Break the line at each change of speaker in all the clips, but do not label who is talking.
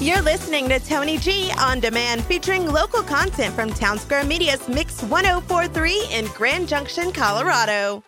You're listening to Toni Gee on demand, featuring local content from Townsquare Media's Mix 1043 in Grand Junction, Colorado.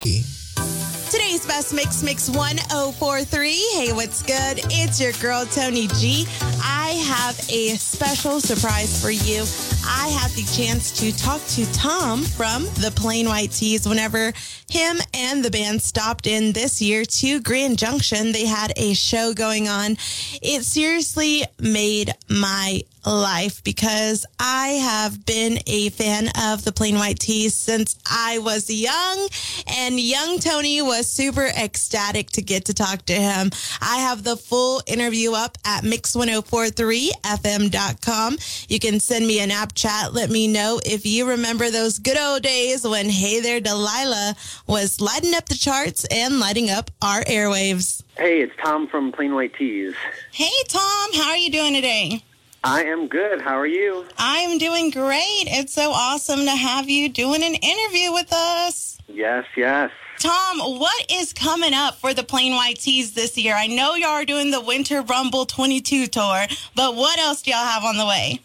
Today's best mix, Mix 1043. Hey, what's good? It's your girl, Toni Gee. I have a special surprise for you. I had the chance to talk to Tom from the Plain White T's whenever him and the band stopped in this year to Grand Junction. They had a show going on. It seriously made my life because I have been a fan of the Plain White T's since I was young, and young Toni was super ecstatic to get to talk to him. I have the full interview up at mix1043fm.com. You can send me an app chat. Let me know if you remember those good old days when Hey There Delilah was lighting up the charts and lighting up our airwaves.
Hey, it's Tom from Plain White T's.
Hey, Tom, how are you doing today?
I am good. How are you?
I'm doing great. It's so awesome to have you doing an interview with us.
Yes, yes.
Tom, what is coming up for the Plain White T's this year? I know y'all are doing the Winter Rumble 22 tour, but what else do y'all have on the way?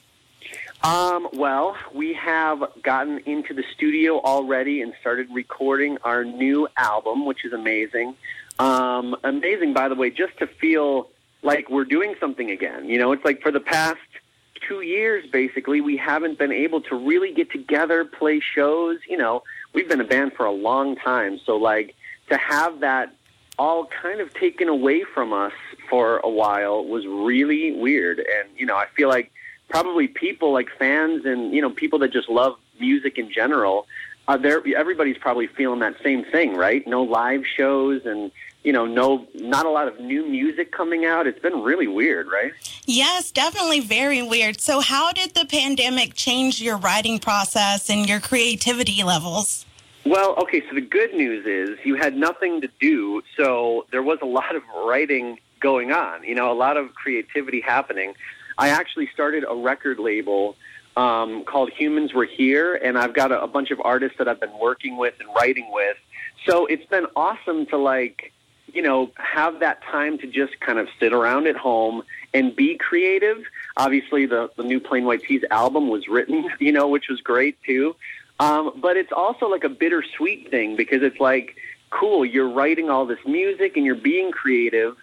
Um, well, we have gotten into the studio already and started recording our new album, which is amazing. Um, amazing, by the way, just to feel like we're doing something again. You know, it's like for the past two years, basically, we haven't been able to really get together, play shows. You know, we've been a band for a long time. So, like, to have that all kind of taken away from us for a while was really weird. And, you know, I feel like probably people like fans and, you know, people that just love music in general, uh, there everybody's probably feeling that same thing, right? No live shows and you know, no, not a lot of new music coming out. It's been really weird, right?
Yes, definitely very weird. So, how did the pandemic change your writing process and your creativity levels?
Well, okay, so the good news is you had nothing to do, so there was a lot of writing going on, you know, a lot of creativity happening. I actually started a record label um, called Humans Were Here, and I've got a, a bunch of artists that I've been working with and writing with. So it's been awesome to like you know, have that time to just kind of sit around at home and be creative. Obviously, the, the new Plain White T's album was written, you know, which was great too. Um, but it's also like a bittersweet thing because it's like, cool, you're writing all this music and you're being creative,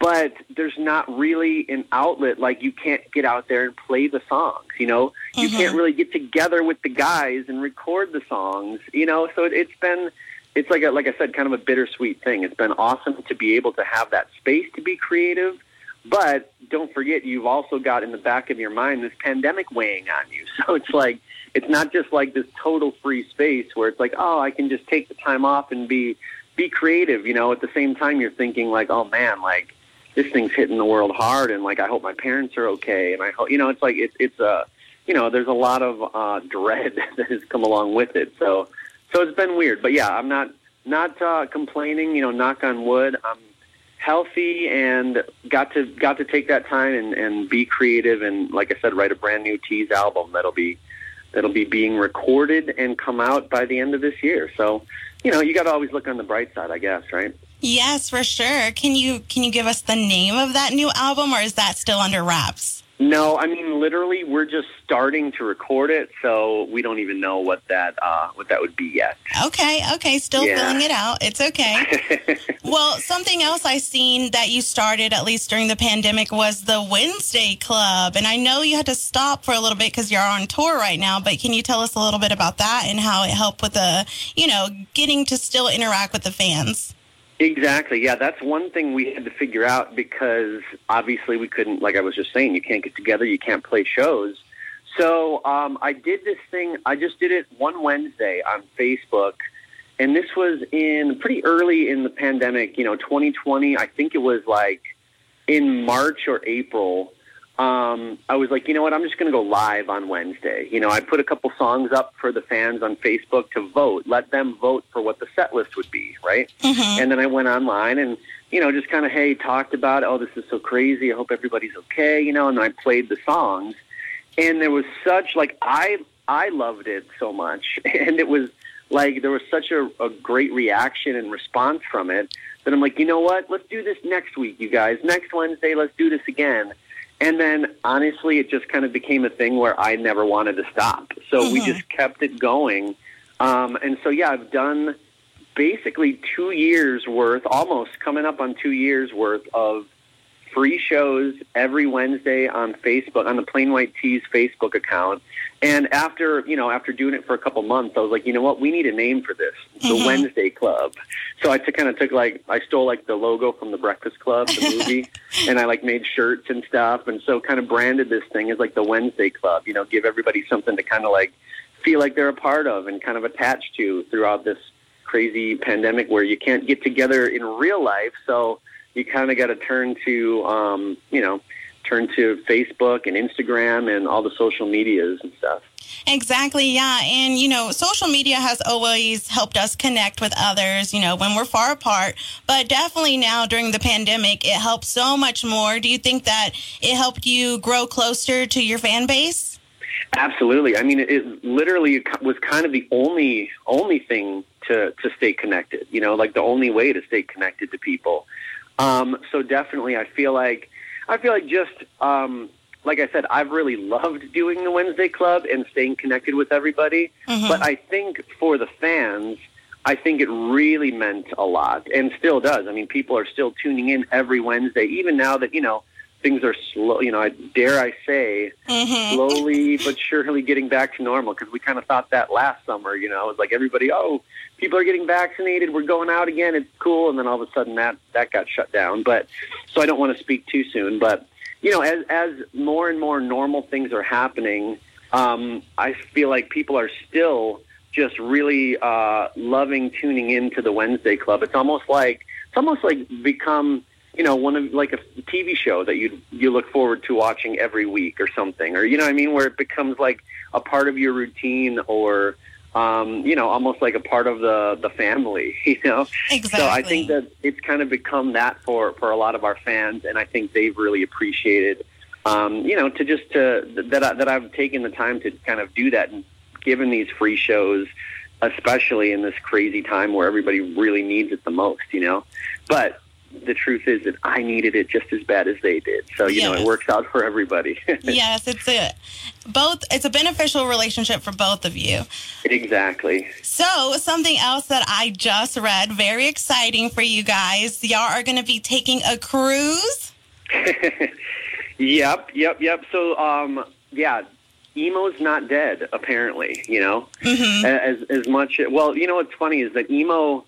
but there's not really an outlet. Like you can't get out there and play the songs, you know, mm-hmm. you can't really get together with the guys and record the songs, you know, so it, it's been, it's like a, like I said, kind of a bittersweet thing. It's been awesome to be able to have that space to be creative, but don't forget you've also got in the back of your mind this pandemic weighing on you. So it's like it's not just like this total free space where it's like, oh, I can just take the time off and be be creative. You know, at the same time you're thinking like, oh man, like this thing's hitting the world hard, and like I hope my parents are okay, and I hope you know, it's like it's it's a you know, there's a lot of uh, dread that has come along with it. So so it's been weird, but yeah, I'm not not uh, complaining. You know, knock on wood. I'm healthy and got to got to take that time and, and be creative and like I said, write a brand new T's album that'll be that'll be being recorded and come out by the end of this year. So, you know, you got to always look on the bright side, I guess, right?
Yes, for sure. Can you can you give us the name of that new album, or is that still under wraps?
No, I mean literally, we're just starting to record it, so we don't even know what that uh, what that would be yet.
Okay, okay, still yeah. filling it out. It's okay. well, something else I seen that you started at least during the pandemic was the Wednesday Club, and I know you had to stop for a little bit because you're on tour right now. But can you tell us a little bit about that and how it helped with the, you know, getting to still interact with the fans?
Exactly. Yeah, that's one thing we had to figure out because obviously we couldn't, like I was just saying, you can't get together, you can't play shows. So um, I did this thing. I just did it one Wednesday on Facebook, and this was in pretty early in the pandemic. You know, 2020. I think it was like in March or April um, I was like, you know what? I'm just going to go live on Wednesday. You know, I put a couple songs up for the fans on Facebook to vote. Let them vote for what the set list would be, right? Mm-hmm. And then I went online and, you know, just kind of, hey, talked about, oh, this is so crazy. I hope everybody's okay, you know, and I played the songs. And there was such, like, I, I loved it so much. And it was like, there was such a, a great reaction and response from it that I'm like, you know what? Let's do this next week, you guys. Next Wednesday, let's do this again And then honestly, it just kind of became a thing where I never wanted to stop. So mm-hmm. we just kept it going. Um, and so, yeah, I've done basically two years worth, almost coming up on two years worth of free shows every Wednesday on Facebook, on the Plain White T's Facebook account. And after, you know, after doing it for a couple months, I was like, you know what, we need a name for this, the mm-hmm. Wednesday Club. So I took, kind of took like, I stole like the logo from the Breakfast Club, the movie, and I like made shirts and stuff. And so kind of branded this thing as like the Wednesday Club, you know, give everybody something to kind of like feel like they're a part of and kind of attached to throughout this crazy pandemic where you can't get together in real life. So you kind of got to turn to, um, you know, turn to Facebook and Instagram and all the social medias and stuff.
Exactly, yeah. And, you know, social media has always helped us connect with others, you know, when we're far apart. But definitely now during the pandemic, it helps so much more. Do you think that it helped you grow closer to your fan base?
Absolutely. I mean, it literally was kind of the only only thing to to stay connected. You know, like the only way to stay connected to people. Um, so definitely, I feel like I feel like just um, like I said, I've really loved doing the Wednesday Club and staying connected with everybody. Mm-hmm. But I think for the fans, I think it really meant a lot and still does. I mean, people are still tuning in every Wednesday, even now that you know things are slow. You know, I dare I say, mm-hmm. slowly but surely getting back to normal because we kind of thought that last summer. You know, it was like everybody, oh, people are getting vaccinated, we're going out again, it's cool, and then all of a sudden that that got shut down. But so I don't want to speak too soon, but you know, as as more and more normal things are happening, um, I feel like people are still just really uh, loving tuning into the Wednesday Club. It's almost like it's almost like become you know, one of like a TV show that you you look forward to watching every week or something, or you know, I mean, where it becomes like a part of your routine, or um, you know, almost like a part of the the family, you know.
Exactly.
So I think that it's kind of become that for for a lot of our fans, and I think they've really appreciated, um, you know, to just to that I, that I've taken the time to kind of do that and given these free shows especially in this crazy time where everybody really needs it the most, you know. But the truth is that I needed it just as bad as they did. So you yes. know, it works out for everybody.
yes, it's a both. It's a beneficial relationship for both of you.
Exactly.
So something else that I just read, very exciting for you guys. Y'all are going to be taking a cruise.
yep, yep, yep. So um, yeah. Emo's not dead, apparently. You know, mm-hmm. as as much. Well, you know what's funny is that emo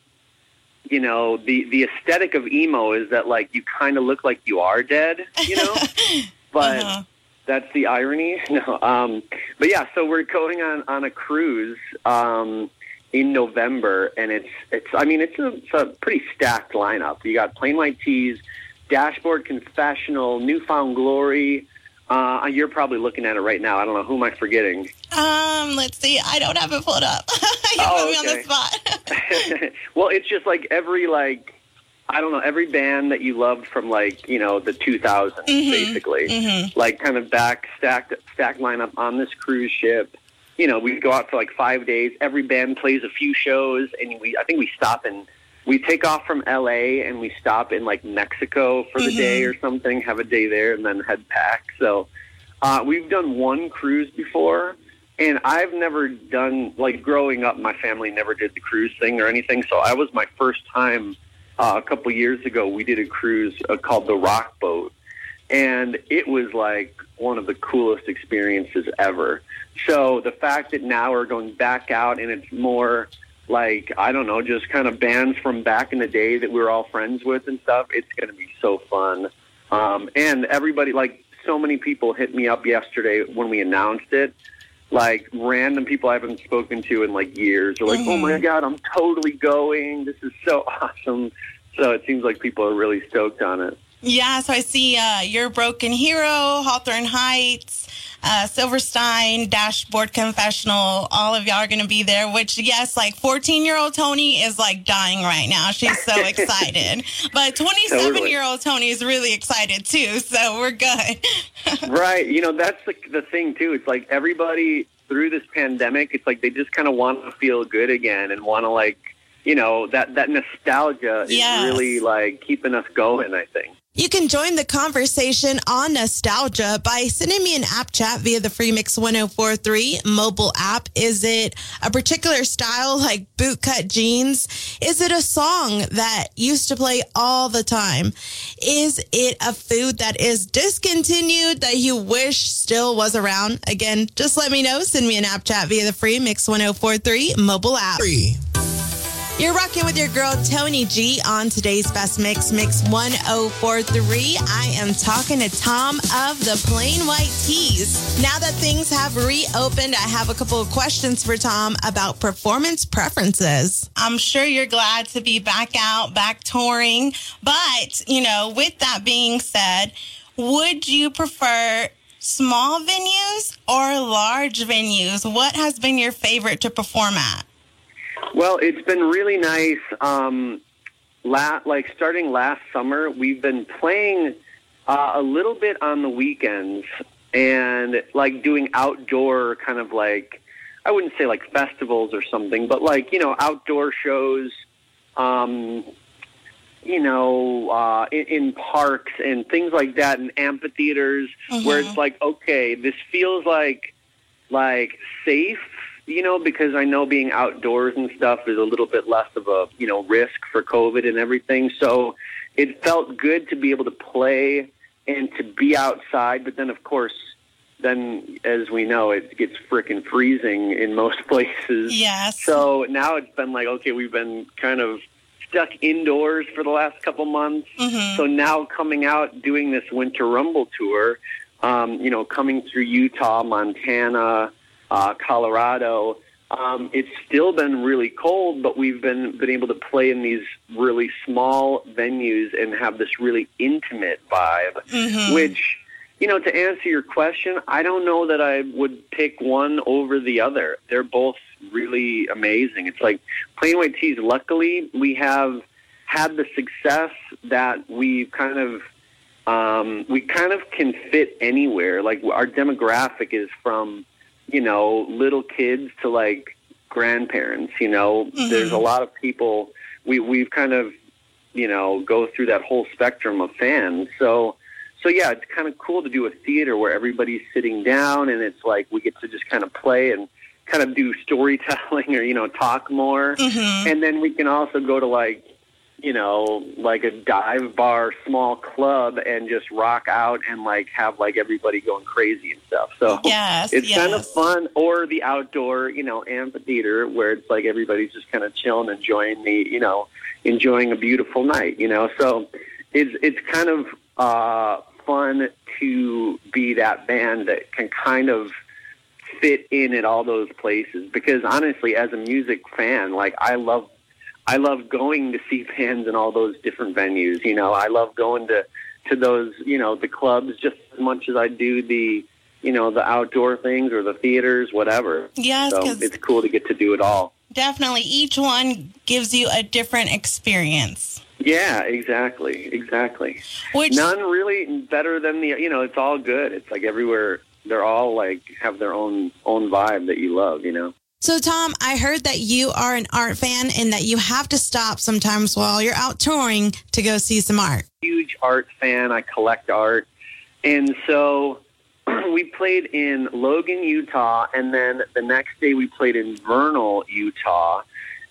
you know the the aesthetic of emo is that like you kind of look like you are dead you know? But uh-huh. that's the irony. No um but yeah so we're going on on a cruise um in November and it's it's I mean it's a, it's a pretty stacked lineup. You got Plain White T's dashboard confessional New Found Glory uh, you're probably looking at it right now. I don't know. Who am I forgetting?
Um, let's see. I don't have it pulled up. you oh, put me on the spot.
well, it's just like every like I don't know every band that you loved from like you know the 2000s, mm-hmm. basically, mm-hmm. like kind of back stacked stacked lineup on this cruise ship. You know, we go out for like five days. Every band plays a few shows, and we I think we stop in we take off from LA and we stop in like Mexico for the mm-hmm. day or something, have a day there, and then head back. So uh, we've done one cruise before, and I've never done like growing up. My family never did the cruise thing or anything, so I was my first time uh, a couple years ago. We did a cruise uh, called the Rock Boat, and it was like one of the coolest experiences ever. So the fact that now we're going back out and it's more like I don't know, just kind of bands from back in the day that we were all friends with and stuff. It's going to be so fun. Um, and everybody, like so many people, hit me up yesterday when we announced it. Like random people I haven't spoken to in like years are like, mm-hmm. "Oh my mm-hmm. god, I'm totally going! This is so awesome!" So it seems like people are really stoked on it.
Yeah, so I see uh, your Broken Hero, Hawthorne Heights, uh, Silverstein, Dashboard Confessional. All of y'all are going to be there, which, yes, like 14 year old Toni is like dying right now. She's so excited. but 27 year old Toni is really excited too. So we're good.
right. You know, that's the, the thing too. It's like everybody through this pandemic, it's like they just kind of want to feel good again and want to like, you know, that, that nostalgia is yes. really like keeping us going, I think.
You can join the conversation on nostalgia by sending me an app chat via the Free Mix 1043 mobile app. Is it a particular style like bootcut jeans? Is it a song that used to play all the time? Is it a food that is discontinued that you wish still was around? Again, just let me know. Send me an app chat via the Free Mix 1043 mobile app.
Three.
You're rocking with your girl Toni Gee on today's Best Mix, Mix 1043. I am talking to Tom of the Plain White T's. Now that things have reopened, I have a couple of questions for Tom about performance preferences. I'm sure you're glad to be back out, back touring. But, you know, with that being said, would you prefer small venues or large venues? What has been your favorite to perform at?
Well, it's been really nice. Um, la- like starting last summer, we've been playing uh, a little bit on the weekends and like doing outdoor kind of like I wouldn't say like festivals or something, but like you know outdoor shows. Um, you know, uh, in, in parks and things like that, and amphitheaters, where it's like, okay, this feels like like safe you know, because I know being outdoors and stuff is a little bit less of a, you know, risk for COVID and everything. So it felt good to be able to play and to be outside. But then, of course, then as we know, it gets freaking freezing in most places.
Yes.
So now it's been like, okay, we've been kind of stuck indoors for the last couple months.
Mhm.
So now coming out doing this winter rumble tour, um, you know, coming through Utah, Montana, uh, Colorado. Um, it's still been really cold, but we've been been able to play in these really small venues and have this really intimate vibe.
Mhm.
Which, you know, to answer your question, I don't know that I would pick one over the other. They're both really amazing. It's like Plain White T's. Luckily, we have had the success that we've kind of um, we kind of can fit anywhere. Like our demographic is from you know little kids to like grandparents. You know,
Mhm.
there's a lot of people. We we've kind of you know go through that whole spectrum of fans. So so yeah, it's kind of cool to do a theater where everybody's sitting down and it's like we get to just kind of play and kind of do storytelling or you know talk more
Mhm.
and then we can also go to like you know like a dive bar small club and just rock out and like have like everybody going crazy and stuff. So
Yes,
it's kind of fun. Or the outdoor you know amphitheater where it's like everybody's just kind of chilling enjoying the you know enjoying a beautiful night you know? So it's it's kind of uh fun to be that band that can kind of fit in at all those places because honestly as a music fan like I love I love going to see bands in all those different venues you know. I love going to to those you know the clubs just as much as I do the you know the outdoor things or the theaters whatever.
Yes,
so it's cool to get to do it all.
Definitely. Each one gives you a different experience.
yeah exactly exactly.
Which
none really better than the you know it's all good. It's like everywhere they're all like have their own own vibe that you love you know
So Tom, I heard that you are an art fan and that you have to stop sometimes while you're out touring to go see some art.
huge art fan. I collect art. And so we played in Logan, Utah, and then the next day we played in Vernal, Utah.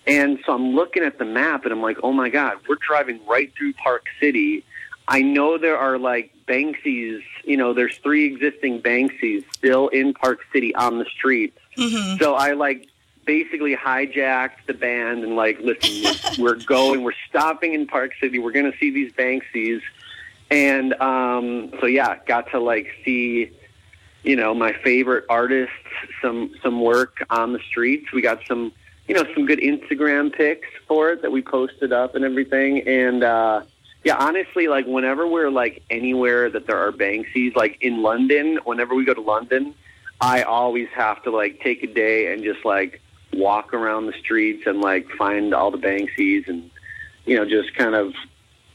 And so I'm looking at the map and I'm like, oh my God, we're driving right through Park City. I know there are like Banksy's, you know, there's three existing Banksy's still in Park City on the streets.
Hmm
So I like basically hijacked the band and like, listen, we're, we're going, we're stopping in Park City. We're going to see these Banksies. And um, so yeah, got to like see, you know, my favorite artists, some some work on the streets. We got some, you know, some good Instagram pics for it that we posted up and everything. And uh, yeah, honestly, like whenever we're like anywhere that there are Banksies, like in London, whenever we go to London, I always have to like take a day and just like walk around the streets and like find all the Banksies and you know just kind of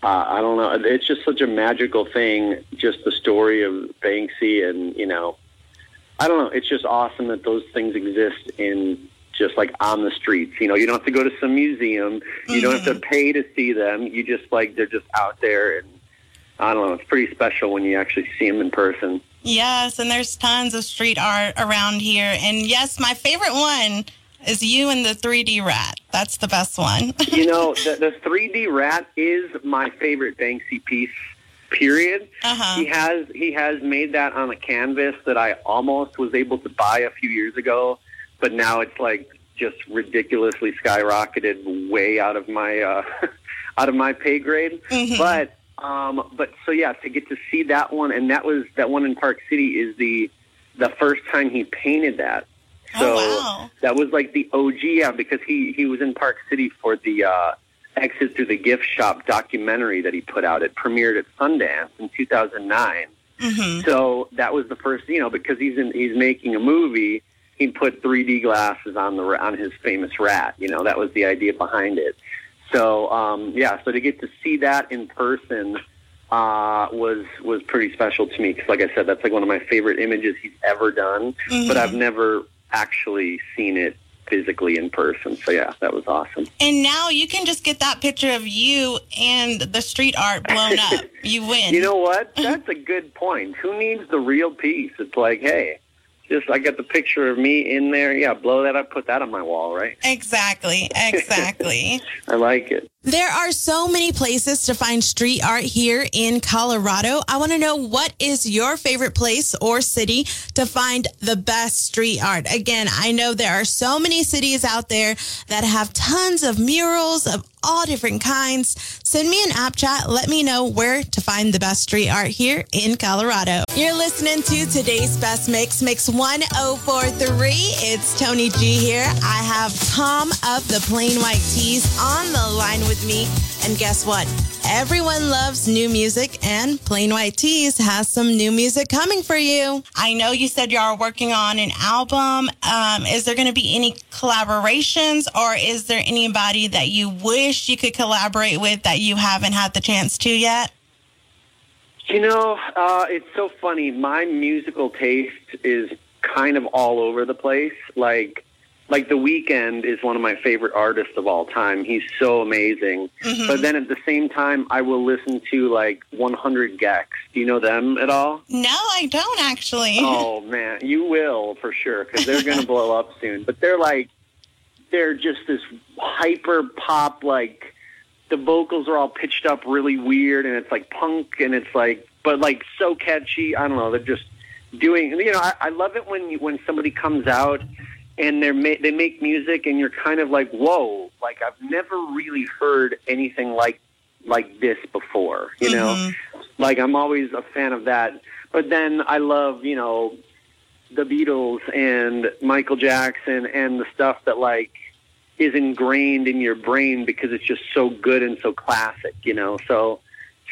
uh, I don't know. It's just such a magical thing, just the story of Banksy and you know I don't know. It's just awesome that those things exist in just like on the streets. You know, you don't have to go to some museum. You don't have to pay to see them. You just like they're just out there and I don't know. It's pretty special when you actually see them in person.
Yes, and there's tons of street art around here. And yes, my favorite one is you and the 3D rat. That's the best one.
you know, the, the 3D rat is my favorite Banksy piece. Period.
Uh-huh.
He has he has made that on a canvas that I almost was able to buy a few years ago, but now it's like just ridiculously skyrocketed way out of my uh, out of my pay grade.
Mhm.
But um, but so yeah, to get to see that one, and that was that one in Park City is the the first time he painted that. So
Oh, wow.
that was like the OG, yeah, because he he was in Park City for the uh, Exit Through the Gift Shop documentary that he put out. It premiered at Sundance in 2009.
hmm
So that was the first, you know, because he's in, he's making a movie. He put 3D glasses on the on his famous rat. You know, that was the idea behind it. So um, yeah, so to get to see that in person uh, was was pretty special to me because, like I said, that's like one of my favorite images he's ever done. But I've never actually seen it physically in person. So yeah, that was awesome.
And now you can just get that picture of you and the street art blown up. You win.
You know what? That's a good point. Who needs the real piece? It's like, hey, just I got the picture of me in there. Yeah, blow that up, put that on my wall, right?
exactly. Exactly.
I like it.
There are so many places to find street art here in Colorado. I want to know what is your favorite place or city to find the best street art. Again, I know there are so many cities out there that have tons of murals of all different kinds. Send me an app chat. Let me know where to find the best street art here in Colorado. You're listening to today's best mix, Mix 1043. It's Toni Gee here. I have Tom of the Plain White T's on the line with me. And guess what? Everyone loves new music, and Plain White T's has some new music coming for you. I know you said you are working on an album. Um, is there going to be any collaborations, or is there anybody that you wish you could collaborate with that you haven't had the chance to yet?
You know, uh, it's so funny. My musical taste is kind of all over the place. Like, like The Weeknd is one of my favorite artists of all time. He's so amazing.
Mhm.
But then at the same time, I will listen to like 100 gecs. Do you know them at all?
No, I don't actually.
oh man, you will for sure because they're going to blow up soon. But they're like, they're just this hyper pop like. The vocals are all pitched up really weird, and it's like punk, and it's like, but like so catchy. I don't know. They're just doing. You know, I, I love it when you, when somebody comes out and they're ma- they make music, and you're kind of like, whoa! Like I've never really heard anything like like this before. You know,
Mhm.
like I'm always a fan of that. But then I love, you know, the Beatles and Michael Jackson and the stuff that like is ingrained in your brain because it's just so good and so classic, you know. So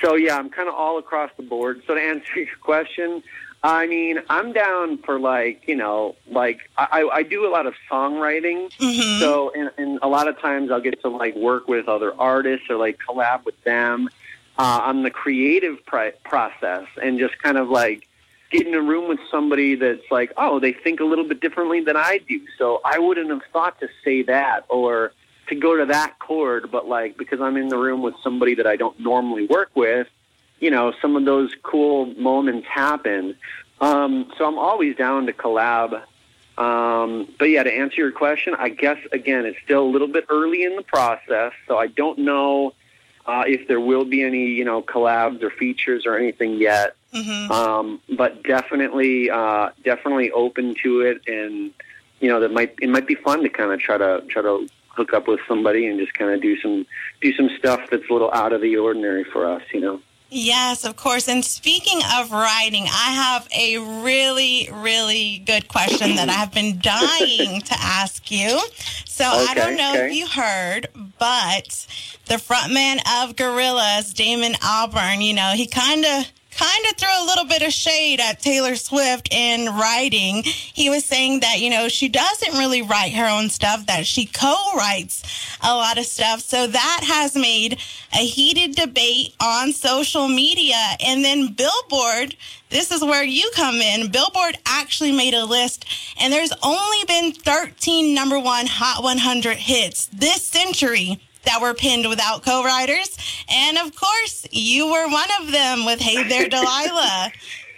so yeah, I'm kind of all across the board. So to answer your question, I mean, I'm down for like, you know, like I, I do a lot of songwriting.
Mhm.
So, and, and a lot of times I'll get to like work with other artists or like collab with them uh, on the creative pri- process and just kind of like get in a room with somebody that's like, oh, they think a little bit differently than I do. So I wouldn't have thought to say that or to go to that chord, but like because I'm in the room with somebody that I don't normally work with, you know, some of those cool moments happen. Um, so I'm always down to collab. Um, but yeah, to answer your question, I guess again, it's still a little bit early in the process, so I don't know uh, if there will be any, you know, collabs or features or anything yet.
Mhm.
Um, but definitely, uh, definitely open to it, and you know, that might it might be fun to kind of try to try to hook up with somebody and just kind of do some do some stuff that's a little out of the ordinary for us, you know.
Yes, of course. And speaking of writing, I have a really, really good question that I have been dying to ask you. So I don't know if you heard, but the frontman of Gorillaz, Damon Albarn, you know, he kind of kind of threw a little bit of shade at Taylor Swift in writing. He was saying that, you know, she doesn't really write her own stuff, that she co-writes a lot of stuff. So that has made a heated debate on social media. And then Billboard, this is where you come in. Billboard actually made a list and there's only been 13 number one Hot 100 hits this century that were pinned without co-writers. And of course, you were one of them with Hey There Delilah.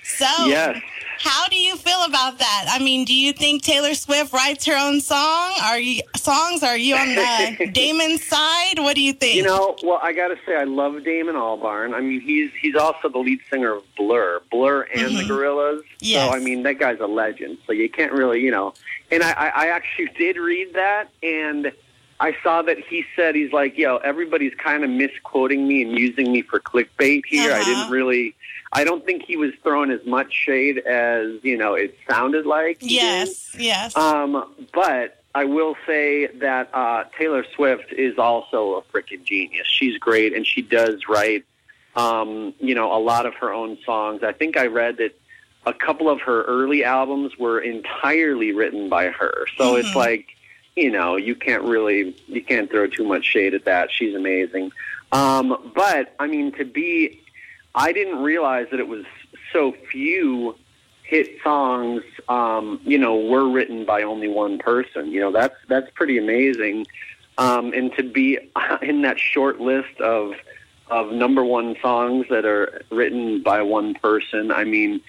So,
yes.
how do you feel about that? I mean, do you think Taylor Swift writes her own song? Are you songs? Are you on the Damon side? What do you think?
You know, well, I got to say, I love Damon Albarn. I mean, he's he's also the lead singer of Blur, Blur and the mm-hmm. Gorillaz.
Yes.
So I mean, that guy's a legend. So you can't really, you know. And I, I, I actually did read that, and I saw that he said he's like, yo, everybody's kind of misquoting me and using me for clickbait here. I
Uh-huh.
didn't really. I don't think he was throwing as much shade as you know it sounded like.
yes, yes.
Um, but I will say that uh, Taylor Swift is also a freaking genius. She's great, and she does write, um, you know, a lot of her own songs. I think I read that a couple of her early albums were entirely written by her. So it's
Mhm.
like, you know, you can't really, you can't throw too much shade at that. She's amazing. Um, but I mean, to be, I didn't realize that it was so few hit songs, um, you know, were written by only one person. You know, that's that's pretty amazing. Um, and to be in that short list of of number one songs that are written by one person, I mean,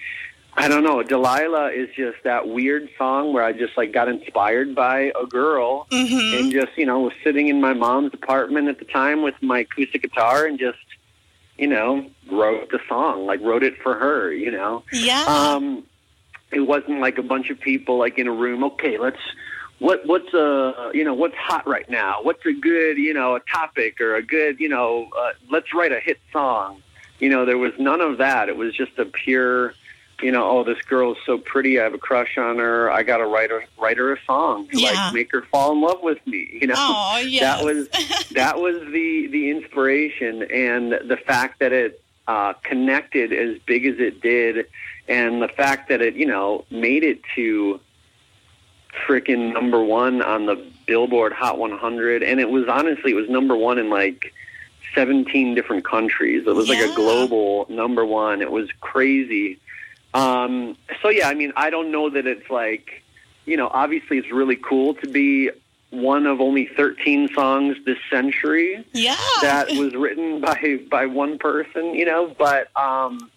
I don't know. Delilah is just that weird song where I just like got inspired by a girl
hmm
and just you know was sitting in my mom's apartment at the time with my acoustic guitar and just you know wrote the song like wrote it for her you know?
Yeah.
um it wasn't like a bunch of people like in a room okay let's what what's uh you know what's hot right now? What's a good you know a topic or a good you know uh, let's write a hit song. You know there was none of that. It was just a pure you know oh this girl is so pretty i have a crush on her i gotta write her write her a song to
Yeah.
like make her fall in love with me you know
oh, yes.
that was that was the the inspiration and the fact that it uh, connected as big as it did, and the fact that it you know made it to freaking number one on the Billboard Hot 100, and it was honestly it was number one in like 17 different countries. It was like a global number one. It was crazy. Um, so yeah, I mean, I don't know that it's like, you know, obviously it's really cool to be one of only 13 songs this century
yeah.
that was written by by one person, you know, but um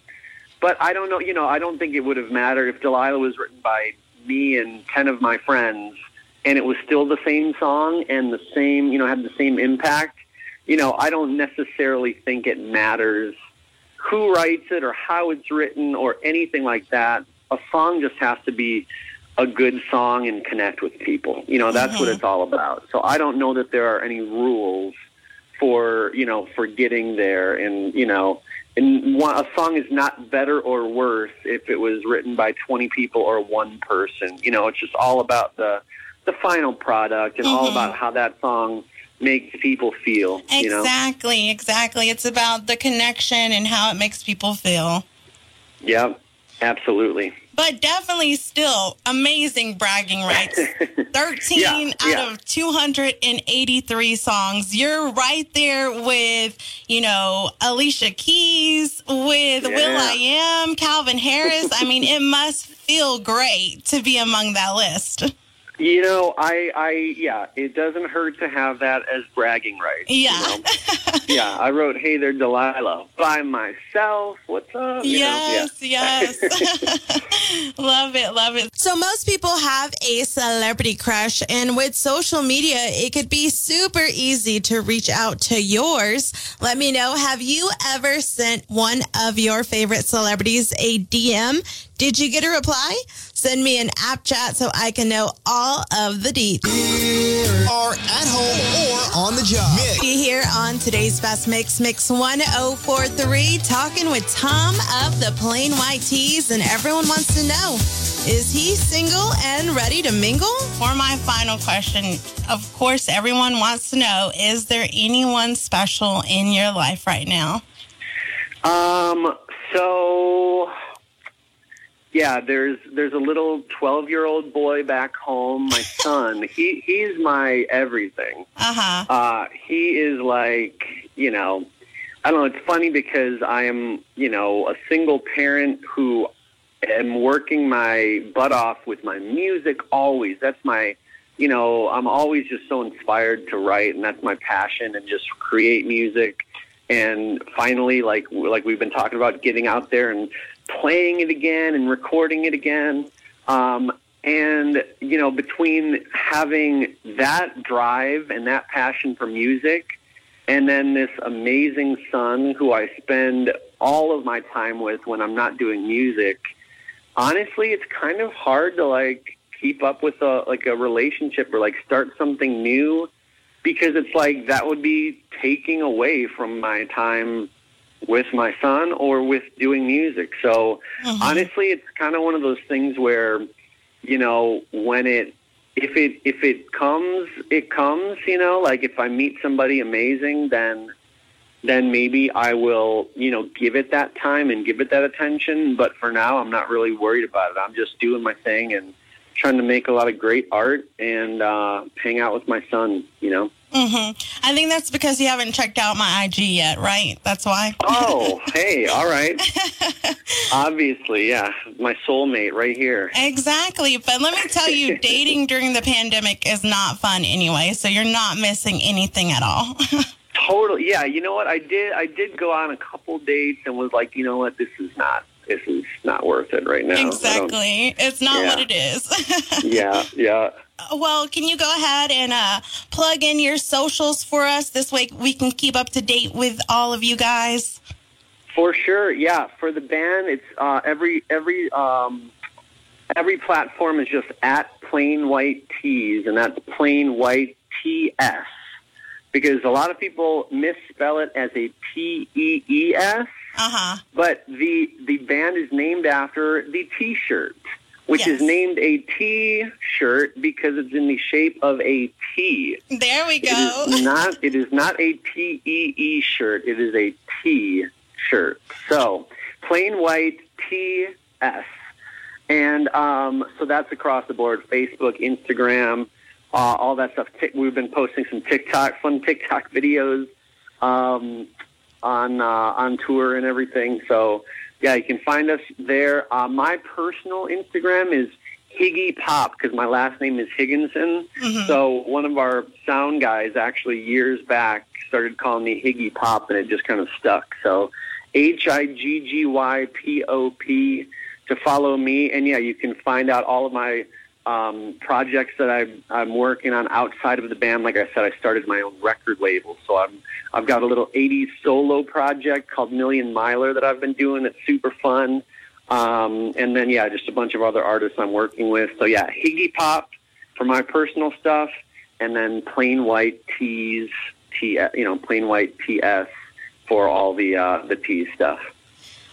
but I don't know, you know, I don't think it would have mattered if Delilah was written by me and 10 of my friends and it was still the same song and the same, you know, had the same impact. You know, I don't necessarily think it matters who writes it or how it's written or anything like that. A song just has to be a good song and connect with people. You know, that's what
Mhm.
it's all about. So I don't know that there are any rules for, you know, for getting there and, you know, and one, a song is not better or worse if it was written by 20 people or one person. You know, it's just all about the the final product and all
Mhm.
about how that song makes people feel, you know.
Exactly, exactly. It's about the connection and how it makes people feel.
Yep. Absolutely.
But definitely still amazing bragging rights. 13
Yeah,
out
yeah.
of 283 songs. You're right there with, you know, Alicia Keys, with Will I Am, Calvin Harris. I mean, it must feel great to be among that list.
You know, I, I, yeah, it doesn't hurt to have that as bragging rights. you
Yeah.
know? yeah, I wrote, "Hey there, Delilah," by myself. What's up? You
Yes, yes. love it, love it. So, most people have a celebrity crush, and with social media, it could be super easy to reach out to yours. Let me know have you ever sent one of your favorite celebrities a DM? Did you get a reply? Send me an app chat so I can know all of the deets.
are at home or on the job. Mix.
Be here on today's Best Mix, Mix 1043, talking with Tom of the Plain White T's, and everyone wants to know is he single and ready to mingle? For my final question, of course, everyone wants to know is there anyone special in your life right now?
Um. So, yeah, there's there's a little twelve year old boy back home. My son. he he's my everything.
Uh huh.
Uh, he is like, you know, I don't know. It's funny because I am, you know, a single parent who am working my butt off with my music always. That's my you know, I'm always just so inspired to write, and that's my passion, and just create music. And finally, like like we've been talking about, getting out there and playing it again and recording it again. Um, and you know, between having that drive and that passion for music, and then this amazing son who I spend all of my time with when I'm not doing music. Honestly, it's kind of hard to like keep up with a like a relationship or like start something new because it's like that would be taking away from my time with my son or with doing music. So
Mhm.
honestly, it's kind of one of those things where you know when it if it if it comes it comes you know like if i meet somebody amazing then then maybe i will you know give it that time and give it that attention but for now i'm not really worried about it i'm just doing my thing and trying to make a lot of great art and uh hang out with my son you know
hmm I think that's because you haven't checked out my IG yet, right? That's why.
oh hey all right obviously yeah my soulmate right here
Exactly. But let me tell you, dating during the pandemic is not fun anyway. So you're not missing anything at all.
Totally. Yeah. You know what? I did. I did go on a couple dates and was like, you know what? This is not. This is not worth it right now.
Exactly. It's not
Yeah.
what it is.
Yeah. Yeah.
Well, can you go ahead and uh, plug in your socials for us? This way we can keep up to date with all of you guys.
For sure. Yeah. For the band, it's uh, every every um, every platform is just at plain white tees, and that's plain white T S. Because a lot of people misspell it as a T E E S.
Uh huh.
but the the band is named after the T-shirt, which
Yes.
is named a T-shirt because it's in the shape of a T.
There we go.
is not. It is not a T E E shirt. It is a T shirt. So plain white T S, and um, so that's across the board: Facebook, Instagram, uh, all that stuff. We've been posting some TikTok, fun TikTok videos um, on uh, on tour and everything. So yeah, you can find us there. Uh, my personal Instagram is Higgy Pop because my last name is Higgenson.
Mhm.
So one of our sound guys actually years back started calling me Higgy Pop, and it just kind of stuck. So H I G G Y P O P to follow me, and yeah, you can find out all of my um, projects that I'm, I'm working on outside of the band. Like I said, I started my own record label, so I'm I've got a little 80s solo project called Million Miler that I've been doing. It's super fun. Um, and then yeah, just a bunch of other artists I'm working with. So yeah, Higgy Pop for my personal stuff, and then Plain White T's, T, you know, Plain White TS for all the uh, the T stuff.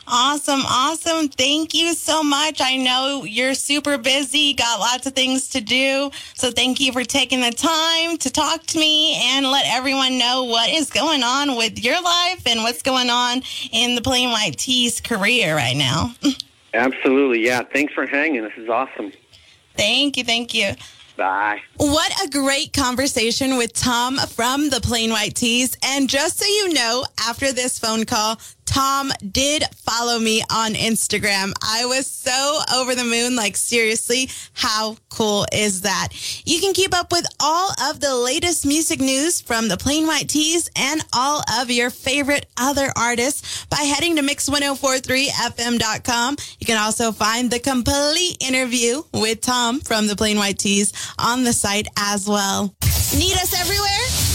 Awesome, awesome. Thank you so much. I know you're super busy, got lots of things to do. So thank you for taking the time to talk to me and let everyone know what is going on with your life and what's going on in the Plain White T's career right now.
Absolutely, yeah. Thanks for hanging. This is awesome.
Thank you, thank you.
Bye.
What a great conversation with Tom from the Plain White T's. And just so you know, after this phone call, Tom did follow me on Instagram. I was so over the moon. Like, seriously, how cool is that? You can keep up with all of the latest music news from the Plain White T's and all of your favorite other artists by heading to mix1043fm.com. You can also find the complete interview with Tom from the Plain White T's on the site as well. Need us everywhere?